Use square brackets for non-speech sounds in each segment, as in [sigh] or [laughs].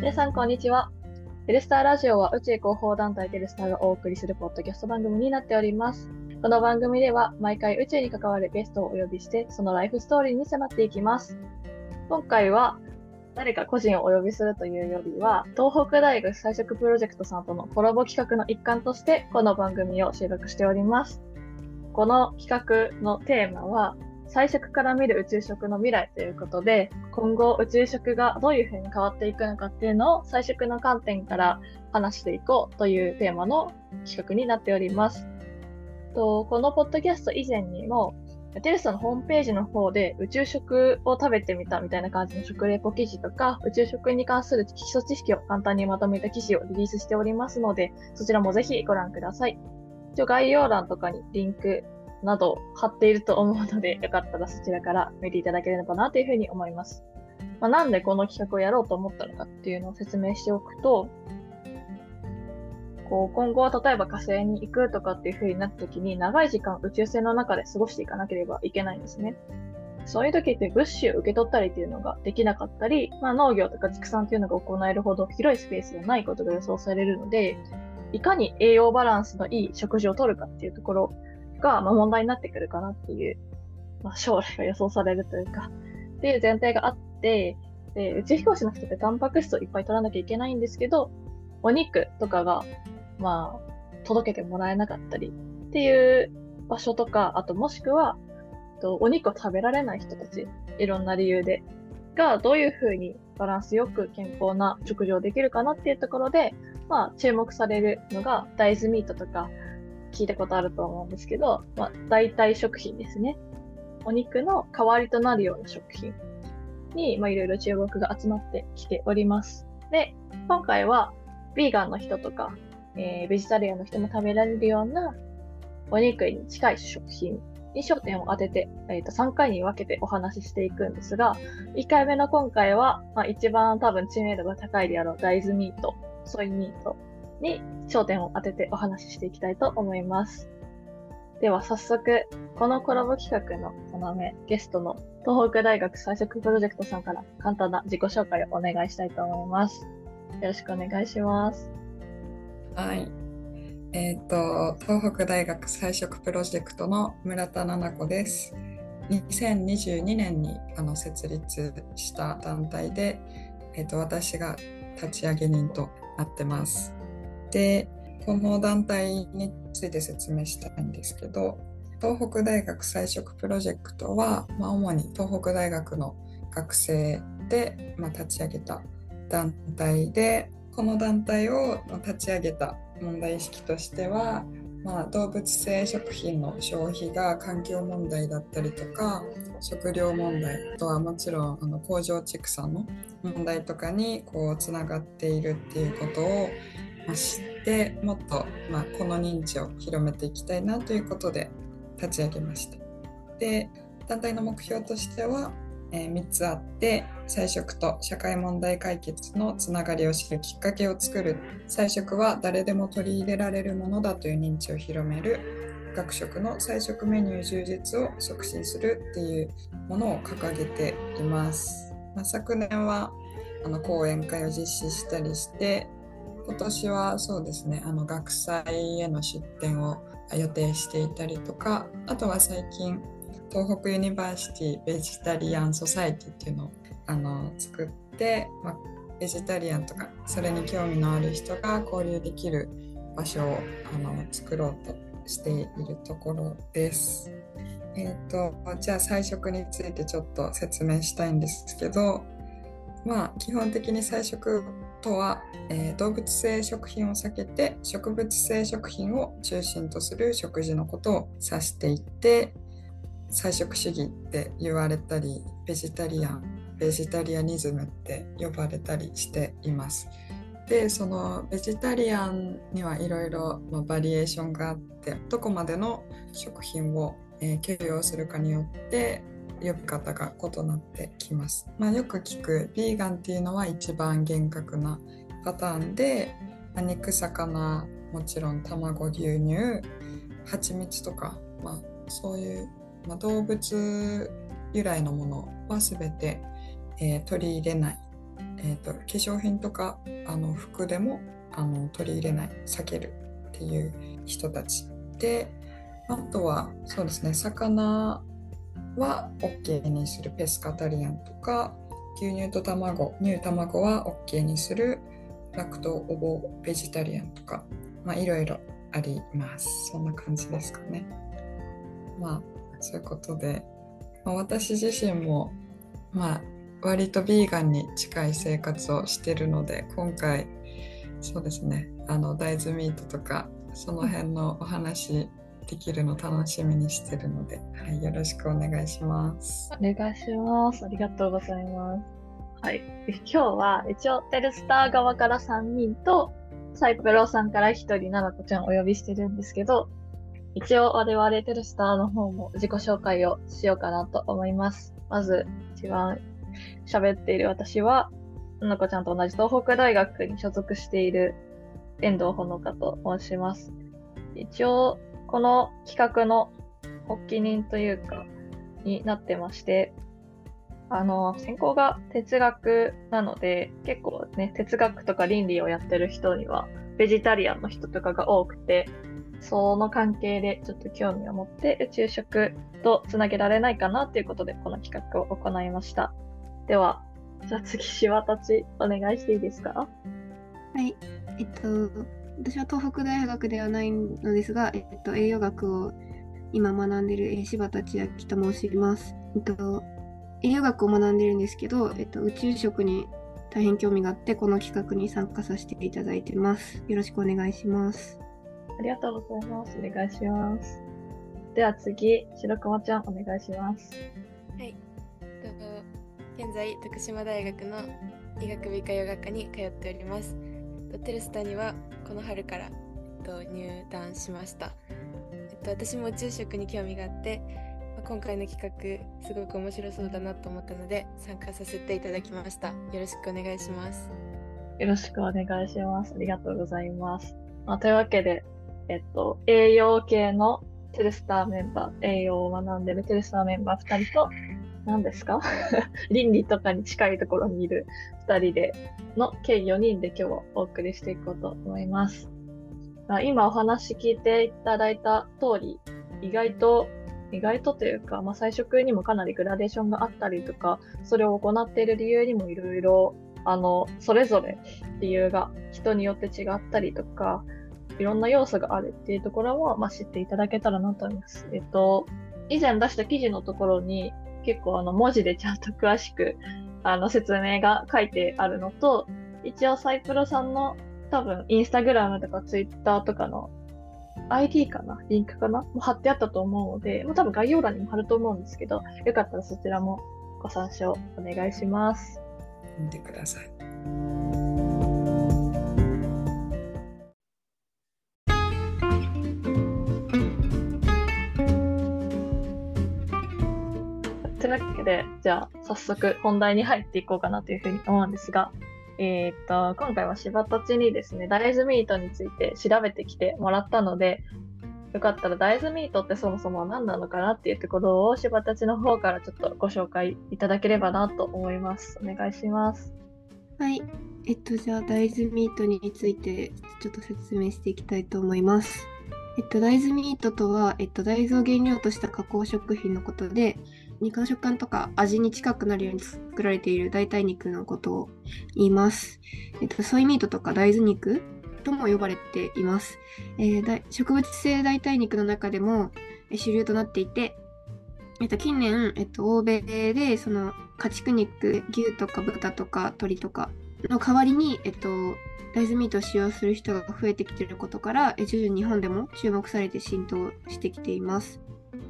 皆さん、こんにちは。テレスターラジオは宇宙広報団体テレスターがお送りするポッドキャスト番組になっております。この番組では毎回宇宙に関わるゲストをお呼びして、そのライフストーリーに迫っていきます。今回は誰か個人をお呼びするというよりは、東北大学彩色プロジェクトさんとのコラボ企画の一環として、この番組を収録しております。この企画のテーマは、彩色から見る宇宙食の未来ということで、今後宇宙食がどういう風に変わっていくのかっていうのを彩色の観点から話していこうというテーマの企画になっております。とこのポッドキャスト以前にも、テレスのホームページの方で宇宙食を食べてみたみたいな感じの食レポ記事とか、宇宙食に関する基礎知識を簡単にまとめた記事をリリースしておりますので、そちらもぜひご覧ください。一応概要欄とかにリンクなど貼っていると思うので、[laughs] よかったらそちらから見ていただければなというふうに思います。まあ、なんでこの企画をやろうと思ったのかっていうのを説明しておくと、こう今後は例えば火星に行くとかっていう風になった時に長い時間宇宙船の中で過ごしていかなければいけないんですね。そういう時って物資を受け取ったりっていうのができなかったり、まあ、農業とか畜産っていうのが行えるほど広いスペースがないことが予想されるので、いかに栄養バランスのいい食事を取るかっていうところが、まあ、問題になってくるかなっていう、まあ、将来が予想されるというか、っていう前提があって、で宇宙飛行士の人ってタンパク質をいっぱい取らなきゃいけないんですけど、お肉とかが、まあ、届けてもらえなかったりっていう場所とか、あともしくは、とお肉を食べられない人たち、いろんな理由で、がどういうふうにバランスよく健康な食事をできるかなっていうところで、まあ、注目されるのが大豆ミートとか聞いたことあると思うんですけど、まあ、代替食品ですね。お肉の代わりとなるような食品に、まあ、いろいろ注目が集まってきております。で、今回は、ヴィーガンの人とか、えーベジタリアンの人も食べられるようなお肉に近い食品に焦点を当てて、えー、と3回に分けてお話ししていくんですが、1回目の今回は、まあ、一番多分知名度が高いであろう大豆ミート、ソイミートに焦点を当ててお話ししていきたいと思います。では早速、このコラボ企画の要、ゲストの東北大学彩色プロジェクトさんから簡単な自己紹介をお願いしたいと思います。よろしくお願いします。はい。えっ、と、東北大学彩色プロジェクトの村田奈々子です。2022年にあの設立した団体で、えっ、と、私が立ち上げ人となってます。で、この団体について説明したいんですけど、東北大学彩色プロジェクトは、まあ、主に東北大学の学生で、まあ、立ち上げた団体で、この団体を立ち上げた問題意識としては、まあ、動物性食品の消費が環境問題だったりとか食料問題とはもちろんあの工場畜産の問題とかにこうつながっているっていうことを、まあ、知ってもっと、まあ、この認知を広めていきたいなということで立ち上げました。で団体の目標としてはえー3つあって彩色と社会問題解決のつながりを知るきっかけを作る。彩色は誰でも取り入れられるものだという認知を広める。学食の菜食メニュー充実を促進するっていうものを掲げています、まあ、昨年はあの講演会を実施したりして今年はそうですねあの学祭への出展を予定していたりとかあとは最近東北ユニバーシティベジタリアンソサエティっていうのをあの作って、まあ、ベジタリアンとかそれに興味のある人が交流できる場所をあの作ろうとしているところです。えー、とじゃあ彩色についてちょっと説明したいんですけどまあ基本的に彩色とは、えー動物性食品を避けて植物性食品を中心とする食事のことを指していて菜食主義って言われたりベジタリアンベジタリアニズムって呼ばれたりしています。でそのベジタリアンにはいろいろのバリエーションがあってどこまでの食品を、えー許容するかによって呼び方が異なってきます。まあ、よく聞くビーガンっていうのは一番厳格なパターンで肉魚もちろん卵牛乳蜂蜜とか、まあ、そういうまあ、動物由来のものは全て、えー取り入れない。えーと、化粧品とかあの服でもあの取り入れない。避けるっていう人たち。であとはそうですね魚は OK にするペスカタリアンとか牛乳と卵乳卵は OK にするラクトオボベジタリアンとかまあいろいろあります。そんな感じですかね。まあそういうことで、まあ、私自身もまあ割とヴィーガンに近い生活をしてるので今回そうですねあの大豆ミートとかその辺のお話できるの楽しみにしてるので、はい、よろしくお願いします。お願いします。ありがとうございます。はい。今日は一応テルスター側から3人とサイプロさんから1人、ななこちゃんをお呼びしてるんですけど、一応我々テルスターの方も自己紹介をしようかなと思います。まず一番喋っている私は、ななこちゃんと同じ東北大学に所属している遠藤ほのかと申します。一応、この企画の発起人というか、になってまして、あの、専攻が哲学なので、結構ね、哲学とか倫理をやってる人には、ベジタリアンの人とかが多くて、その関係でちょっと興味を持って宇宙食とつなげられないかなということで、この企画を行いました。では、じゃあ次、しわたち、お願いしていいですか？はい。えっと、私は東北大学ではないのですが、えっと、栄養学を今学んでいる柴田千秋と申します。えっと、栄養学を学んでるんですけど、えっと、宇宙食に大変興味があって、この企画に参加させていただいてます。よろしくお願いします。ありがとうございます。お願いします。では次、白熊ちゃん、お願いします。はい。現在、徳島大学の医学部科養学科に通っております。テルスタにはこの春から、えっと、入団しました。えっと、私も宇宙食に興味があって、まあ、今回の企画すごく面白そうだなと思ったので参加させていただきました。よろしくお願いします。よろしくお願いします。ありがとうございます。まあ、というわけで、えっと、栄養系のテルスターメンバー、栄養を学んでるテルスターメンバー2人と、何ですか？[laughs] 倫理とかに近いところにいる2人での計4人で今日はお送りしていこうと思います。今お話聞いていただいた通り、意外と、意外とというか、まあ、最初にもかなりグラデーションがあったりとか、それを行っている理由にもいろいろ、あの、それぞれ理由が人によって違ったりとか、いろんな要素があるっていうところも、まあ、知っていただけたらなと思います。えっと、以前出した記事のところに、結構あの文字でちゃんと詳しくあの説明が書いてあるのと、一応サイプロさんの多分インスタグラムとかツイッターとかの ID かな？リンクかな？も貼ってあったと思うので、もう多分概要欄にも貼ると思うんですけど、よかったらそちらもご参照お願いします。見てください。じゃあ早速本題に入っていこうかなというふうに思うんですが、えー、っと、今回は柴たちにですね、大豆ミートについて調べてきてもらったので、よかったら大豆ミートってそもそも何なのかなっていうところを柴たちの方からちょっとご紹介いただければなと思います。お願いします。はい。えっと、じゃあ大豆ミートについてちょっと説明していきたいと思います。えっと、大豆ミートとは、えっと、大豆を原料とした加工食品のことで、肉の食感とか味に近くなるように作られている代替肉のことを言います。えっと、ソイミートとか大豆肉とも呼ばれています。えー、植物性代替肉の中でも主流となっていて、えっと、近年、えっと、欧米でその家畜肉、牛とか豚とか鶏とかの代わりに、えっと、大豆ミートを使用する人が増えてきていることから、徐々に日本でも注目されて浸透してきています。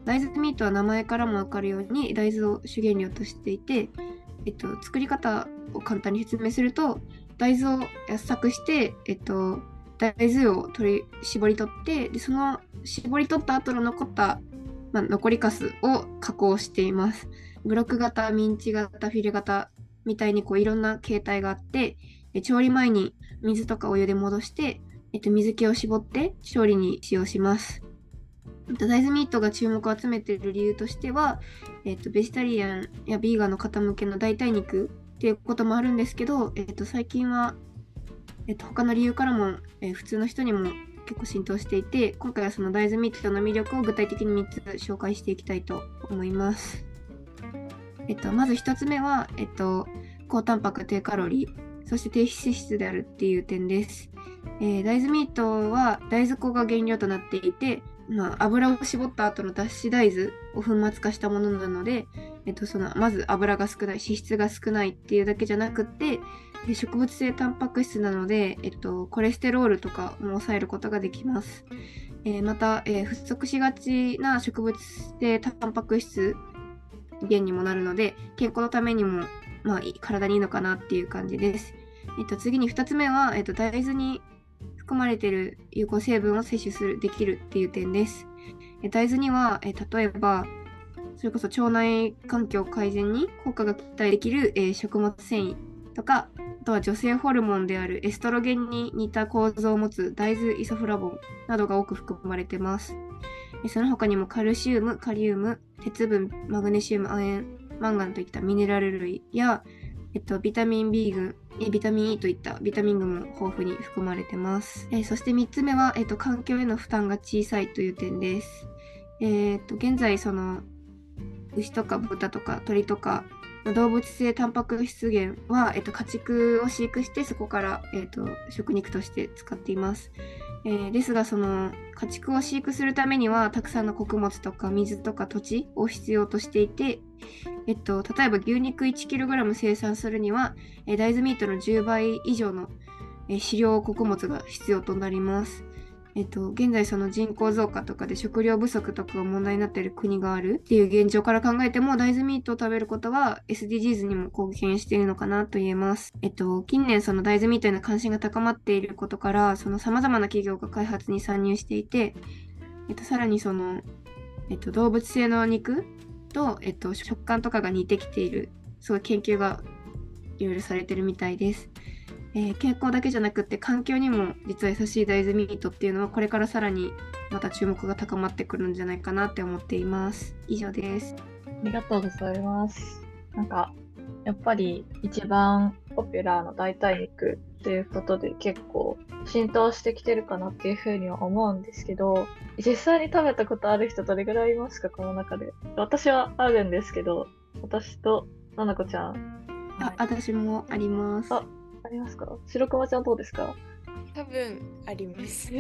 大豆ミートは名前からも分かるように大豆を主原料としていて、えっと、作り方を簡単に説明すると大豆を圧搾して、えっと、大豆を取り絞り取ってでその絞り取った後の残った、まあ、残りかすを加工しています。ブロック型、ミンチ型、フィル型みたいにこういろんな形態があって調理前に水とかお湯で戻して、えっと、水気を絞って調理に使用します。大豆ミートが注目を集めている理由としては、えーと、ベジタリアンやビーガンの方向けの代替肉っていうこともあるんですけど、えっと、最近は、えっと、他の理由からも、えー普通の人にも結構浸透していて今回はその大豆ミートの魅力を具体的に3つ紹介していきたいと思います。えっと、まず1つ目は、えっと、高タンパク低カロリーそして低脂質であるっていう点です。えー大豆ミートは大豆粉が原料となっていて、まあ、油を絞った後の脱脂大豆を粉末化したものなので、えっと、そのまず油が少ない脂質が少ないっていうだけじゃなくて植物性タンパク質なので、えっと、コレステロールとかも抑えることができます。えーまた、えー不足しがちな植物性タンパク質源にもなるので健康のためにも、まあ、体にいいのかなっていう感じです。えっと、次に2つ目は、えっと、大豆に含まれている有効成分を摂取するできるっていう点です。え大豆には、え例えばそれこそ腸内環境改善に効果が期待できる、え食物繊維とかあとは女性ホルモンであるエストロゲンに似た構造を持つ大豆イソフラボンなどが多く含まれてます。その他にもカルシウム、カリウム、鉄分、マグネシウム、亜鉛、マンガンといったミネラル類や、えっと、ビタミン B 群、えビタミン E といったビタミン群も豊富に含まれてます。えそして3つ目は、えっと、環境への負担が小さいという点です。えっと現在その牛とか豚とか鳥とか動物性タンパク質源は、えっと、家畜を飼育してそこから、えっと、食肉として使っています。えーですがその家畜を飼育するためにはたくさんの穀物とか水とか土地を必要としていて、えっと、例えば牛肉 1kg 生産するには、えー大豆ミートの10倍以上の、えー飼料穀物が必要となります。えっと、現在その人口増加とかで食料不足とかが問題になっている国があるっていう現状から考えても大豆ミートを食べることは SDGs にも貢献しているのかなと言えます。えっと、近年その大豆ミートへの関心が高まっていることからその様々な企業が開発に参入していて、えっと、さらにその、えっと、動物性の肉と、えっと、食感とかが似てきているすごい研究がいろいろされてるみたいです。えー健康だけじゃなくって環境にも実は優しい大豆ミートっていうのはこれからさらにまた注目が高まってくるんじゃないかなって思っています。以上です。ありがとうございます。なんか、やっぱり一番ポピュラーの代替肉っていうことで結構浸透してきてるかなっていうふうには思うんですけど、実際に食べたことある人どれぐらいいますか？この中で。私はあるんですけど、私とななこちゃん、あ、私もあります。あありますか？白熊ちゃんどうですか？多分あります。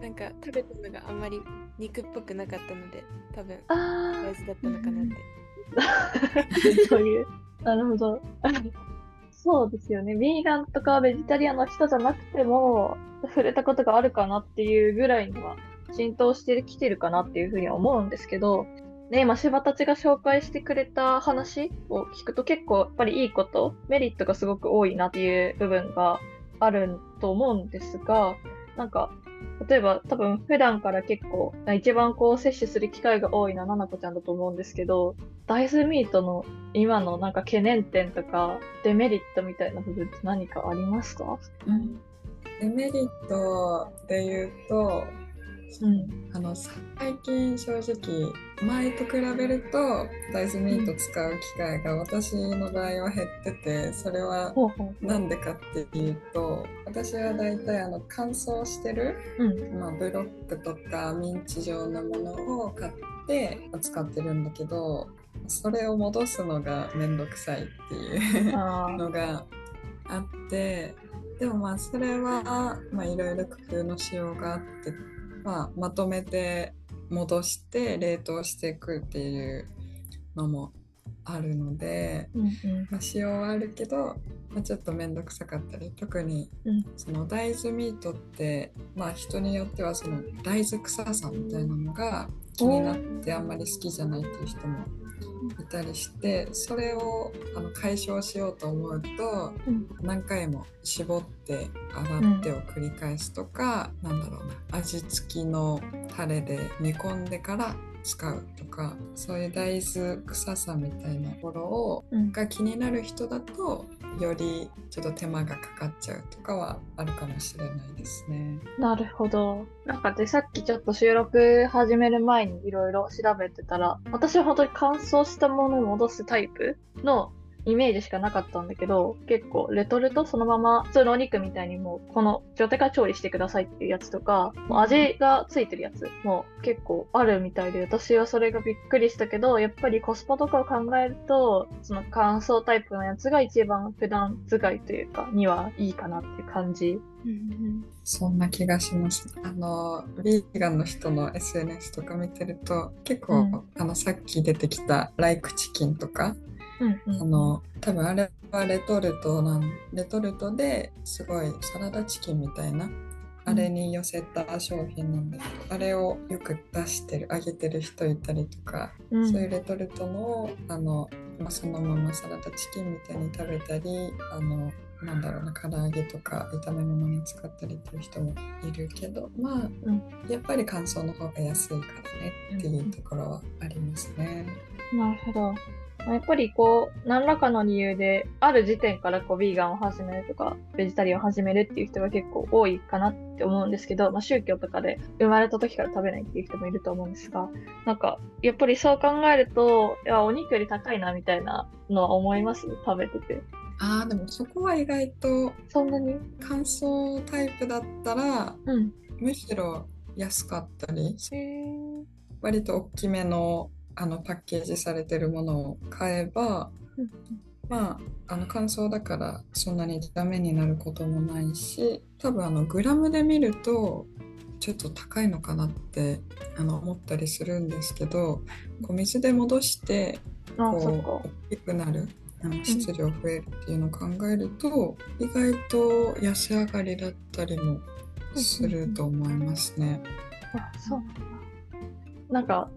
なんか食べたのがあんまり肉っぽくなかったので、多分あ大豆だったのかなって。あ、そういう。なるほど。そうですよね。ビーガンとかベジタリアンの人じゃなくても、触れたことがあるかなっていうぐらいには浸透してきてるかなっていうふうには思うんですけど、ね、今、柴たちが紹介してくれた話を聞くと結構やっぱりいいこと、メリットがすごく多いなっていう部分があると思うんですが、なんか、例えば多分普段から結構一番こう摂取する機会が多いのはななこちゃんだと思うんですけど、大豆ミートの今のなんか懸念点とかデメリットみたいな部分って何かありますか？うん。デメリットで言うとうん。あの最近正直前と比べると大豆ミート使う機会が私の場合は減っててそれはほうほう。なんでかっていうと私は大体あの乾燥してる、うん。まあ、ブロックとかミンチ状のものを買って使ってるんだけどそれを戻すのがめんどくさいっていう [laughs] のがあってでもまあそれはまあいろいろ工夫のしようがあって、まあ、まとめて戻して冷凍していくっていうのもあるので、うんうん。まあ、使用はあるけど、まあ、ちょっと面倒くさかったり特にうんその大豆ミートって、まあ、人によってはその大豆臭さみたいなのが気になってあんまり好きじゃないっていう人もいたりしてそれをあの解消しようと思うとうん。何回も絞って洗ってを繰り返すとか、なんだろうな味付きのタレで煮込んでから使うとかそういう大豆臭さみたいなところをうん。が気になる人だとよりちょっと手間がかかっちゃうとかはあるかもしれないですね。なるほど。なんかで、さっきちょっと収録始める前にいろいろ調べてたら、私は本当に乾燥したものを戻すタイプのイメージしかなかったんだけど、結構レトルトそのまま普通のお肉みたいにもうこの状態から調理してくださいっていうやつとか、もう味がついてるやつも結構あるみたいで、私はそれがびっくりしたけど、やっぱりコスパとかを考えると、その乾燥タイプのやつが一番普段使いというか、にはいいかなって感じ。そんな気がします。あの、ヴィーガンの人の SNS とか見てると、結構、うんあの、さっき出てきたライクチキンとか、うんうんあの、多分あれはレトルトなん、レトルトですごいサラダチキンみたいな、あれに寄せた商品なんだけど、あれをよく出してる、あげてる人いたりとか、うん。そういうレトルトのをあの、まあ、そのままサラダチキンみたいに食べたりあのなんだろうな唐揚げとか炒め物に使ったりっていう人もいるけどまあ、うん。やっぱり乾燥の方が安いからねっていうところはありますね。なるほど。まあやっぱりこう、何らかの理由で、ある時点からこう、ビーガンを始めるとか、ベジタリアンを始めるっていう人が結構多いかなって思うんですけど、まあ宗教とかで生まれた時から食べないっていう人もいると思うんですが、なんか、やっぱりそう考えると、いや、お肉より高いなみたいなのは思います？食べてて。あーでもそこは意外とそんなに？乾燥タイプだったらうん。むしろ安かったり割と大きめのあのパッケージされてるものを買えばうんまあ、あの乾燥だからそんなにダメになることもないし多分あのグラムで見るとちょっと高いのかなってあの思ったりするんですけどこう水で戻してこ。う大きくなるあの質量増えるっていうのを考えると意外と安上がりだったりもすると思いますね。あ、そうなんだ。なんか、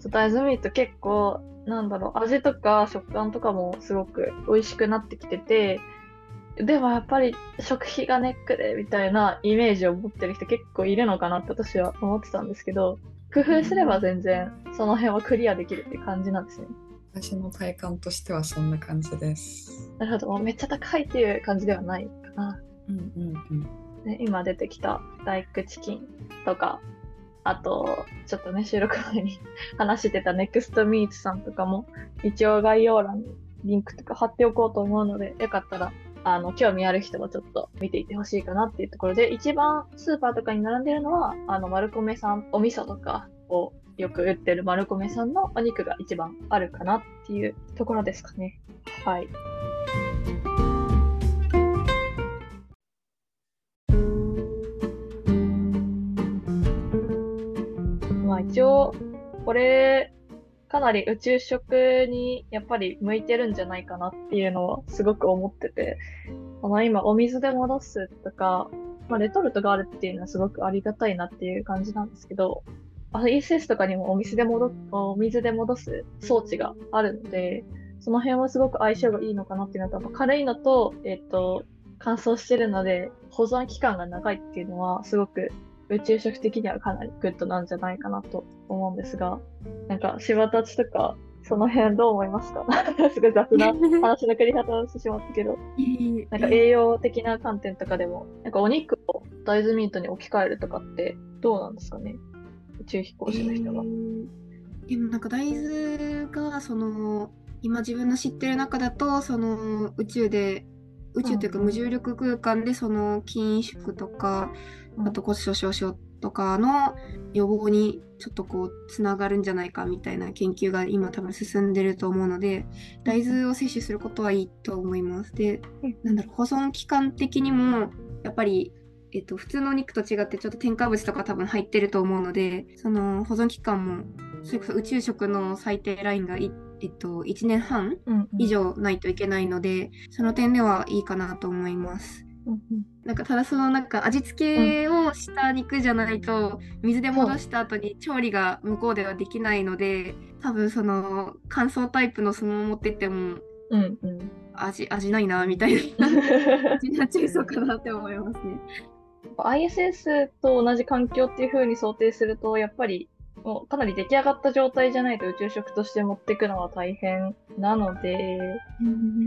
そう大豆ミート結構、なんだろう、味とか食感とかもすごく美味しくなってきてて、でもやっぱり食費がネックでみたいなイメージを持ってる人結構いるのかなって私は思ってたんですけど、工夫すれば全然その辺はクリアできるって感じなんですね。私の体感としてはそんな感じです。なるほど。めっちゃ高いっていう感じではないかな。うんうんうんね、今出てきたライクチキンとか、あと、ちょっとね、収録前に話してたネクストミーツさんとかも、一応概要欄にリンクとか貼っておこうと思うので、よかったら、あの、興味ある人はちょっと見ていてほしいかなっていうところで、一番スーパーとかに並んでるのは、あの、マルコメさん、お味噌とかをよく売ってるマルコメさんのお肉が一番あるかなっていうところですかね。はい。一応、これ、かなり宇宙食にやっぱり向いてるんじゃないかなっていうのはすごく思ってて、あの今お水で戻すとか、まあレトルトがあるっていうのはすごくありがたいなっていう感じなんですけど、あ ss とかにもお水で戻お水で戻す装置があるので、その辺はすごく相性がいいのかなっていうのと、軽いのと、えっ、と、乾燥してるので保存期間が長いっていうのはすごく宇宙食的にはかなりグッドなんじゃないかなと思うんですが、なんか柴田ちとかその辺どう思いますか？[laughs] すごい雑な [laughs] 話の振り方をしてしまったけど、なんか栄養的な観点とかでも、なんかお肉を大豆ミートに置き換えるとかってどうなんですかね？宇宙飛行士の人が。えーでもなんか大豆がその今自分の知ってる中だとその宇宙で宇宙というか無重力空間でその筋縮とかうんあと骨粗しょう症とかの予防にちょっとこうつながるんじゃないかみたいな研究が今多分進んでると思うので大豆を摂取することはいいと思います。でうんなんだろう保存期間的にもやっぱりえっと、普通のお肉と違ってちょっと添加物とか多分入ってると思うのでその保存期間もそれこそ宇宙食の最低ラインがい、えっと、1年半うんうん以上ないといけないので、その点ではいいかなと思います。なんかただそのなんか味付けをした肉じゃないと水で戻した後に調理が向こうではできないので多分その乾燥タイプのそのまま持ってってもうんうん。味味ないなみたいな味になっちゃいそうかなって思いますね。ISS と同じ環境っていう風に想定すると、やっぱりもうかなり出来上がった状態じゃないと宇宙食として持っていくのは大変なので、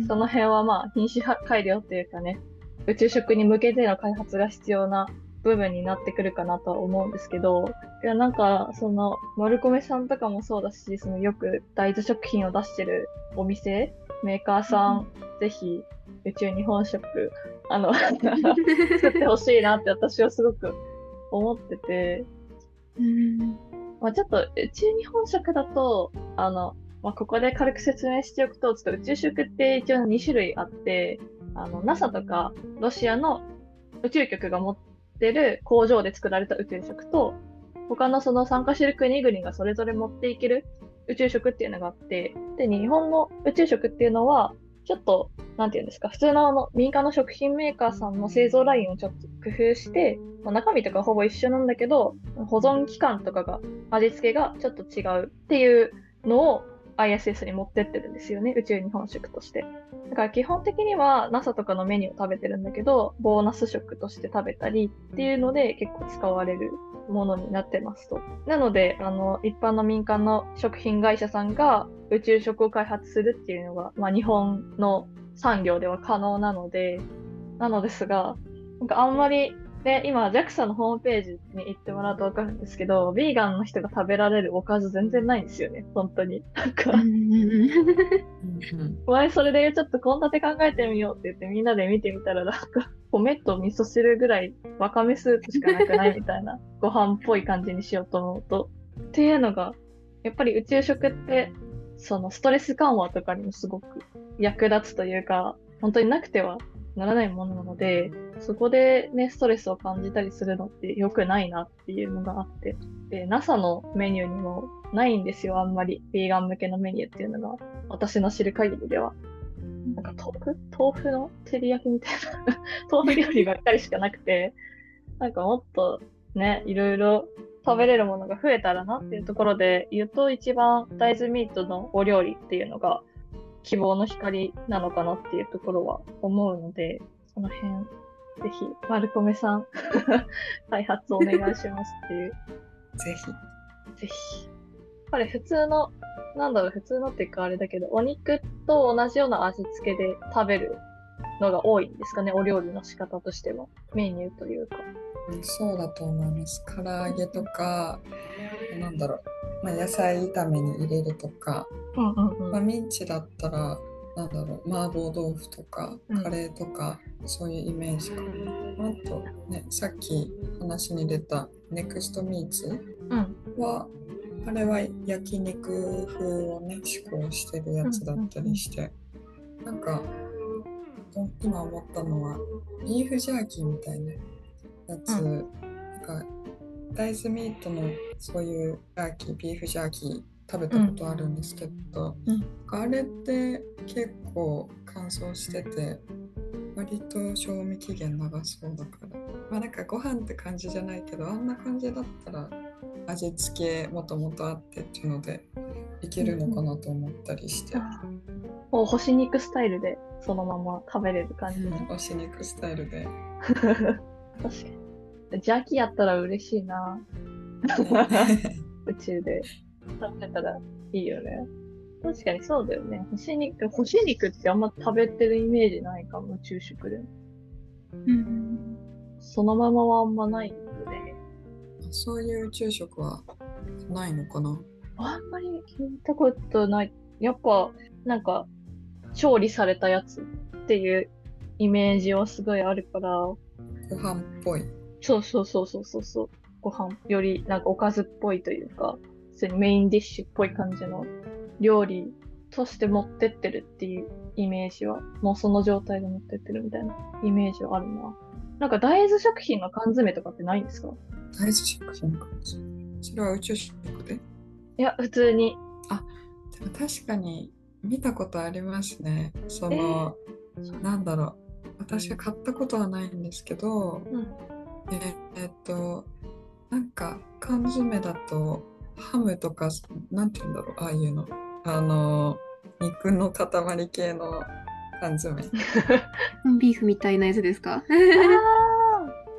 その辺はまあ品種改良というかね、宇宙食に向けての開発が必要な部分になってくるかなとは思うんですけど、いやなんかその丸米さんとかもそうだし、そのよく大豆食品を出してるお店、メーカーさん、ぜひ宇宙日本食、あの、[laughs] 作ってほしいなって私はすごく思ってて、うん。まあ、ちょっと宇宙日本食だと、あの、まあ、ここで軽く説明しておくと、ちょっと宇宙食って一応2種類あって、あの、NASA とかロシアの宇宙局が持ってる工場で作られた宇宙食と、他のその参加してる国々がそれぞれ持っていける宇宙食っていうのがあって、で、日本の宇宙食っていうのは、ちょっと、なんていうんですか、普通のあの民間の食品メーカーさんの製造ラインをちょっと工夫して、まあ中身とかほぼ一緒なんだけど、保存期間とかが、味付けがちょっと違うっていうのを ISS に持ってってるんですよね、宇宙日本食として。だから基本的には NASA とかのメニューを食べてるんだけど、ボーナス食として食べたりっていうので結構使われるものになってますと。なので、あの、一般の民間の食品会社さんが宇宙食を開発するっていうのが、まあ日本の産業では可能なので、なのですが、なんかあんまり、ね、今 JAXA のホームページに行ってもらうとわかるんですけど、ヴィーガンの人が食べられるおかず全然ないんですよね、本当に。なんか、うん [laughs] 前それでちょっと献立考えてみようって言ってみんなで見てみたらなんか米と味噌汁ぐらいわかめスープしかなくないみたいな [laughs] ご飯っぽい感じにしようと思うと。っていうのがやっぱり宇宙食ってそのストレス緩和とかにもすごく役立つというか本当になくてはならないものなのでそこでねストレスを感じたりするのって良くないなっていうのがあってで NASA のメニューにもないんですよあんまり。ヴィーガン向けのメニューっていうのが。私の知る限りでは。なんか豆腐？豆腐の照り焼きみたいな。[laughs] 豆腐料理ばっかりしかなくて、なんかもっとね、いろいろ食べれるものが増えたらなっていうところで言うと一番大豆ミートのお料理っていうのが希望の光なのかなっていうところは思うので、その辺、ぜひ、丸米さん、[laughs] 開発お願いしますっていう。ぜひ。ぜひ。やっぱり普通の、なんだろう、普通のっていうかあれだけど、お肉と同じような味付けで食べるのが多いんですかね、お料理の仕方としては。メニューというか。うんそうだと思います。唐揚げとか、なんだろう、まあ、野菜炒めに入れるとか、うんうんまあ、ミンチだったら、なんだろう、麻婆豆腐とかうん、カレーとか、そういうイメージかな。あと、ね、さっき話に出たネクストミーツうん。は、あれは焼肉風をね、試行してるやつだったりして、なんか、と今思ったのは、ビーフジャーキーみたいなやつ、うなんか、大豆ミートのそういうジャーキー、ビーフジャーキー食べたことあるんですけど、うん。あれって結構乾燥してて、割と賞味期限長そうだから、まあなんかご飯って感じじゃないけど、あんな感じだったら味付けもともとあってっていうのでいけるのかなと思ったりして、もう干し肉スタイルでそのまま食べれる感じ。干し肉スタイルで、ね [laughs] 確かに。ジャーキーやったら嬉しいな。[laughs] 宇宙で食べたらいいよね。確かにそうだよね。干し肉、干し肉ってあんま食べてるイメージないかも、宇宙食で。うんそのままはあんまないので。そういう宇宙食はないのかな？あんまり聞いたことない。やっぱ、なんか、調理されたやつっていうイメージはすごいあるから、ご飯っぽい。そうそうそうそうそうそう。ご飯よりなんかおかずっぽいというか、普通にメインディッシュっぽい感じの料理として持ってってるっていうイメージは、もうその状態で持ってってるみたいなイメージはあるな。なんか大豆食品の缶詰とかってないんですか？大豆食品かもしれない。それは宇宙食で？いや、普通に。でも確かに見たことありますね。その、なんだろう。私は買ったことはないんですけど、うん。ええっと、なんか缶詰だとハムとか、なんて言うんだろう、ああいうの。あの、肉の塊系の缶詰。[laughs] ビーフみたいなやつですか？あ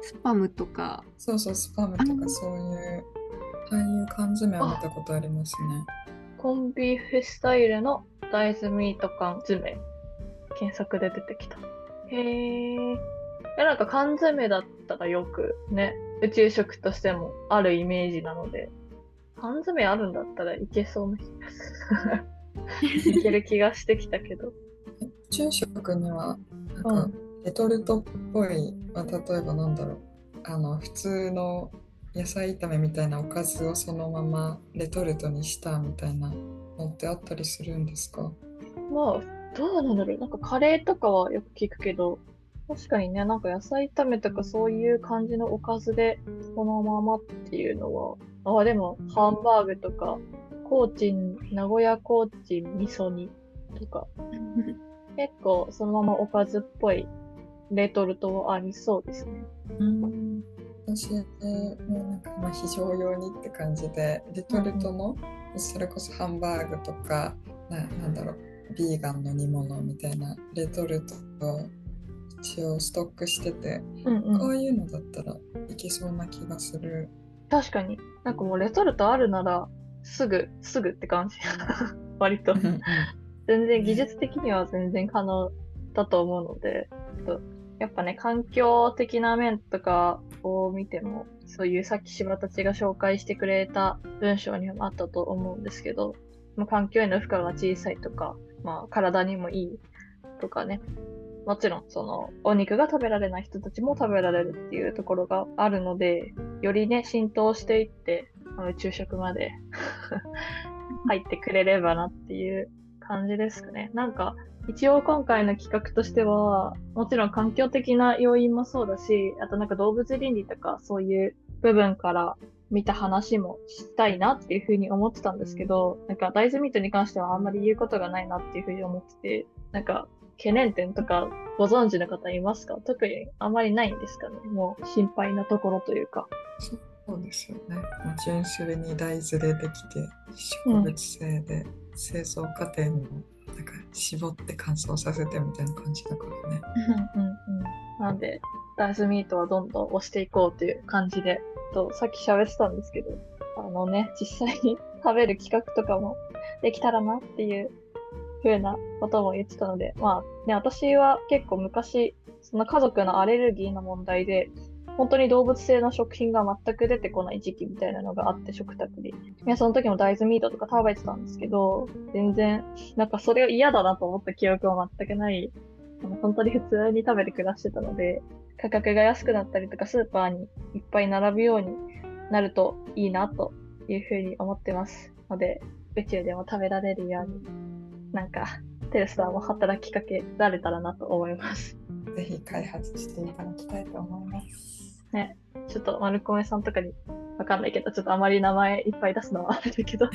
スパムとか。そうそう、スパムとあかそういうああいう缶詰は見たことありますね。コンビーフスタイルの大豆ミート缶詰。検索で出てきた。へえ。え、なんか缶詰だったらよくね、宇宙食としてもあるイメージなので、缶詰あるんだったらいけそうな気がする。[laughs] いける気がしてきたけど。宇宙食には、なんかうん、レトルトっぽい、まあ、例えばなんだろう、あの、普通の野菜炒めみたいなおかずをそのままレトルトにしたみたいなのってあったりするんですか？まあ、どうなんだろう。なんかカレーとかはよく聞くけど、確かにね、なんか野菜炒めとかそういう感じのおかずで、そのままっていうのは、あ、でも、ハンバーグとか、コーチン、名古屋コーチン味噌煮とか、[laughs] 結構そのままおかずっぽいレトルトはありそうですね。うん。私もなんかまあ非常用にって感じでレトルトのそれこそハンバーグとかななんだろうビーガンの煮物みたいなレトルトを一応ストックしてて、うんうん。こういうのだったらいけそうな気がする。確かに。なんかもうレトルトあるなら、すぐ、すぐって感じ。[laughs] 割と。全然技術的には全然可能だと思うので、やっぱね、環境的な面とかを見ても、そういうさっき柴たちが紹介してくれた文章にもあったと思うんですけど、まあ、環境への負荷が小さいとか、まあ、体にもいいとかね、もちろん、その、お肉が食べられない人たちも食べられるっていうところがあるので、よりね、浸透していって、あ宇宙食まで [laughs] 入ってくれればなっていう感じですかね。なんか、一応今回の企画としては、もちろん環境的な要因もそうだし、あとなんか動物倫理とかそういう部分から見た話もしたいなっていうふうに思ってたんですけど、なんか大豆ミートに関してはあんまり言うことがないなっていうふうに思ってて、なんか懸念点とかご存知の方いますか？特にあんまりないんですかね？もう心配なところというか。そうですよね。まあ、純粋に大豆でできて植物性で製造過程もなんか絞って乾燥させてみたいな感じだからね。うんうんうん。なんで、大豆ミートはどんどん押していこうという感じで、とさっき喋ってたんですけど、あのね、実際に食べる企画とかもできたらなっていう風なことも言ってたので、まあね、私は結構昔、その家族のアレルギーの問題で、本当に動物性の食品が全く出てこない時期みたいなのがあって食卓に。いや、その時も大豆ミートとか食べてたんですけど、全然、なんかそれを嫌だなと思った記憶は全くない本当に普通に食べて暮らしてたので、価格が安くなったりとか、スーパーにいっぱい並ぶようになるといいなというふうに思ってます。ので、宇宙でも食べられるように、なんか、テレスターも働きかけられたらなと思います。ぜひ開発していただきたいと思います。ね、ちょっと丸米さんとかにわかんないけど、ちょっとあまり名前いっぱい出すのはあれだけど、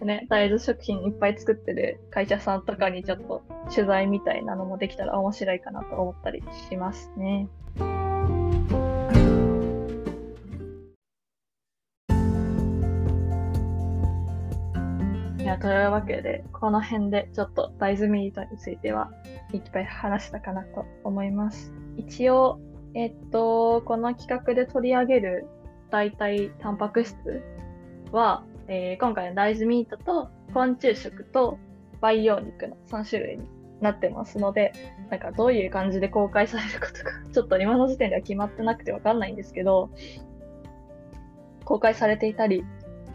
[laughs] ね、大豆食品いっぱい作ってる会社さんとかにちょっと取材みたいなのもできたら面白いかなと思ったりしますね。というわけで、この辺でちょっと大豆ミートについてはいっぱい話したかなと思います。一応、えっと、この企画で取り上げる代替タンパク質は、えー今回の大豆ミートと昆虫食と培養肉の3種類になってますので、なんかどういう感じで公開されるかとか、[laughs] ちょっと今の時点では決まってなくてわかんないんですけど、公開されていたり、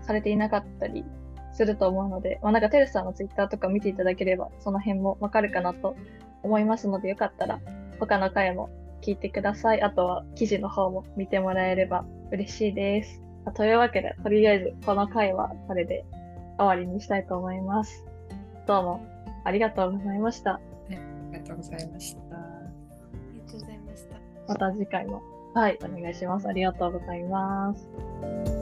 されていなかったりすると思うので、まあ、なんかテルさんのツイッターとか見ていただければ、その辺もわかるかなと思いますので、よかったら他の回も聞いてください。あとは記事の方も見てもらえれば嬉しいです。まあというわけで、とりあえずこの回はこれで終わりにしたいと思います。どうもありがとうございました。ありがとうございました。ありがとうございました。また次回も、はい、お願いします。ありがとうございます。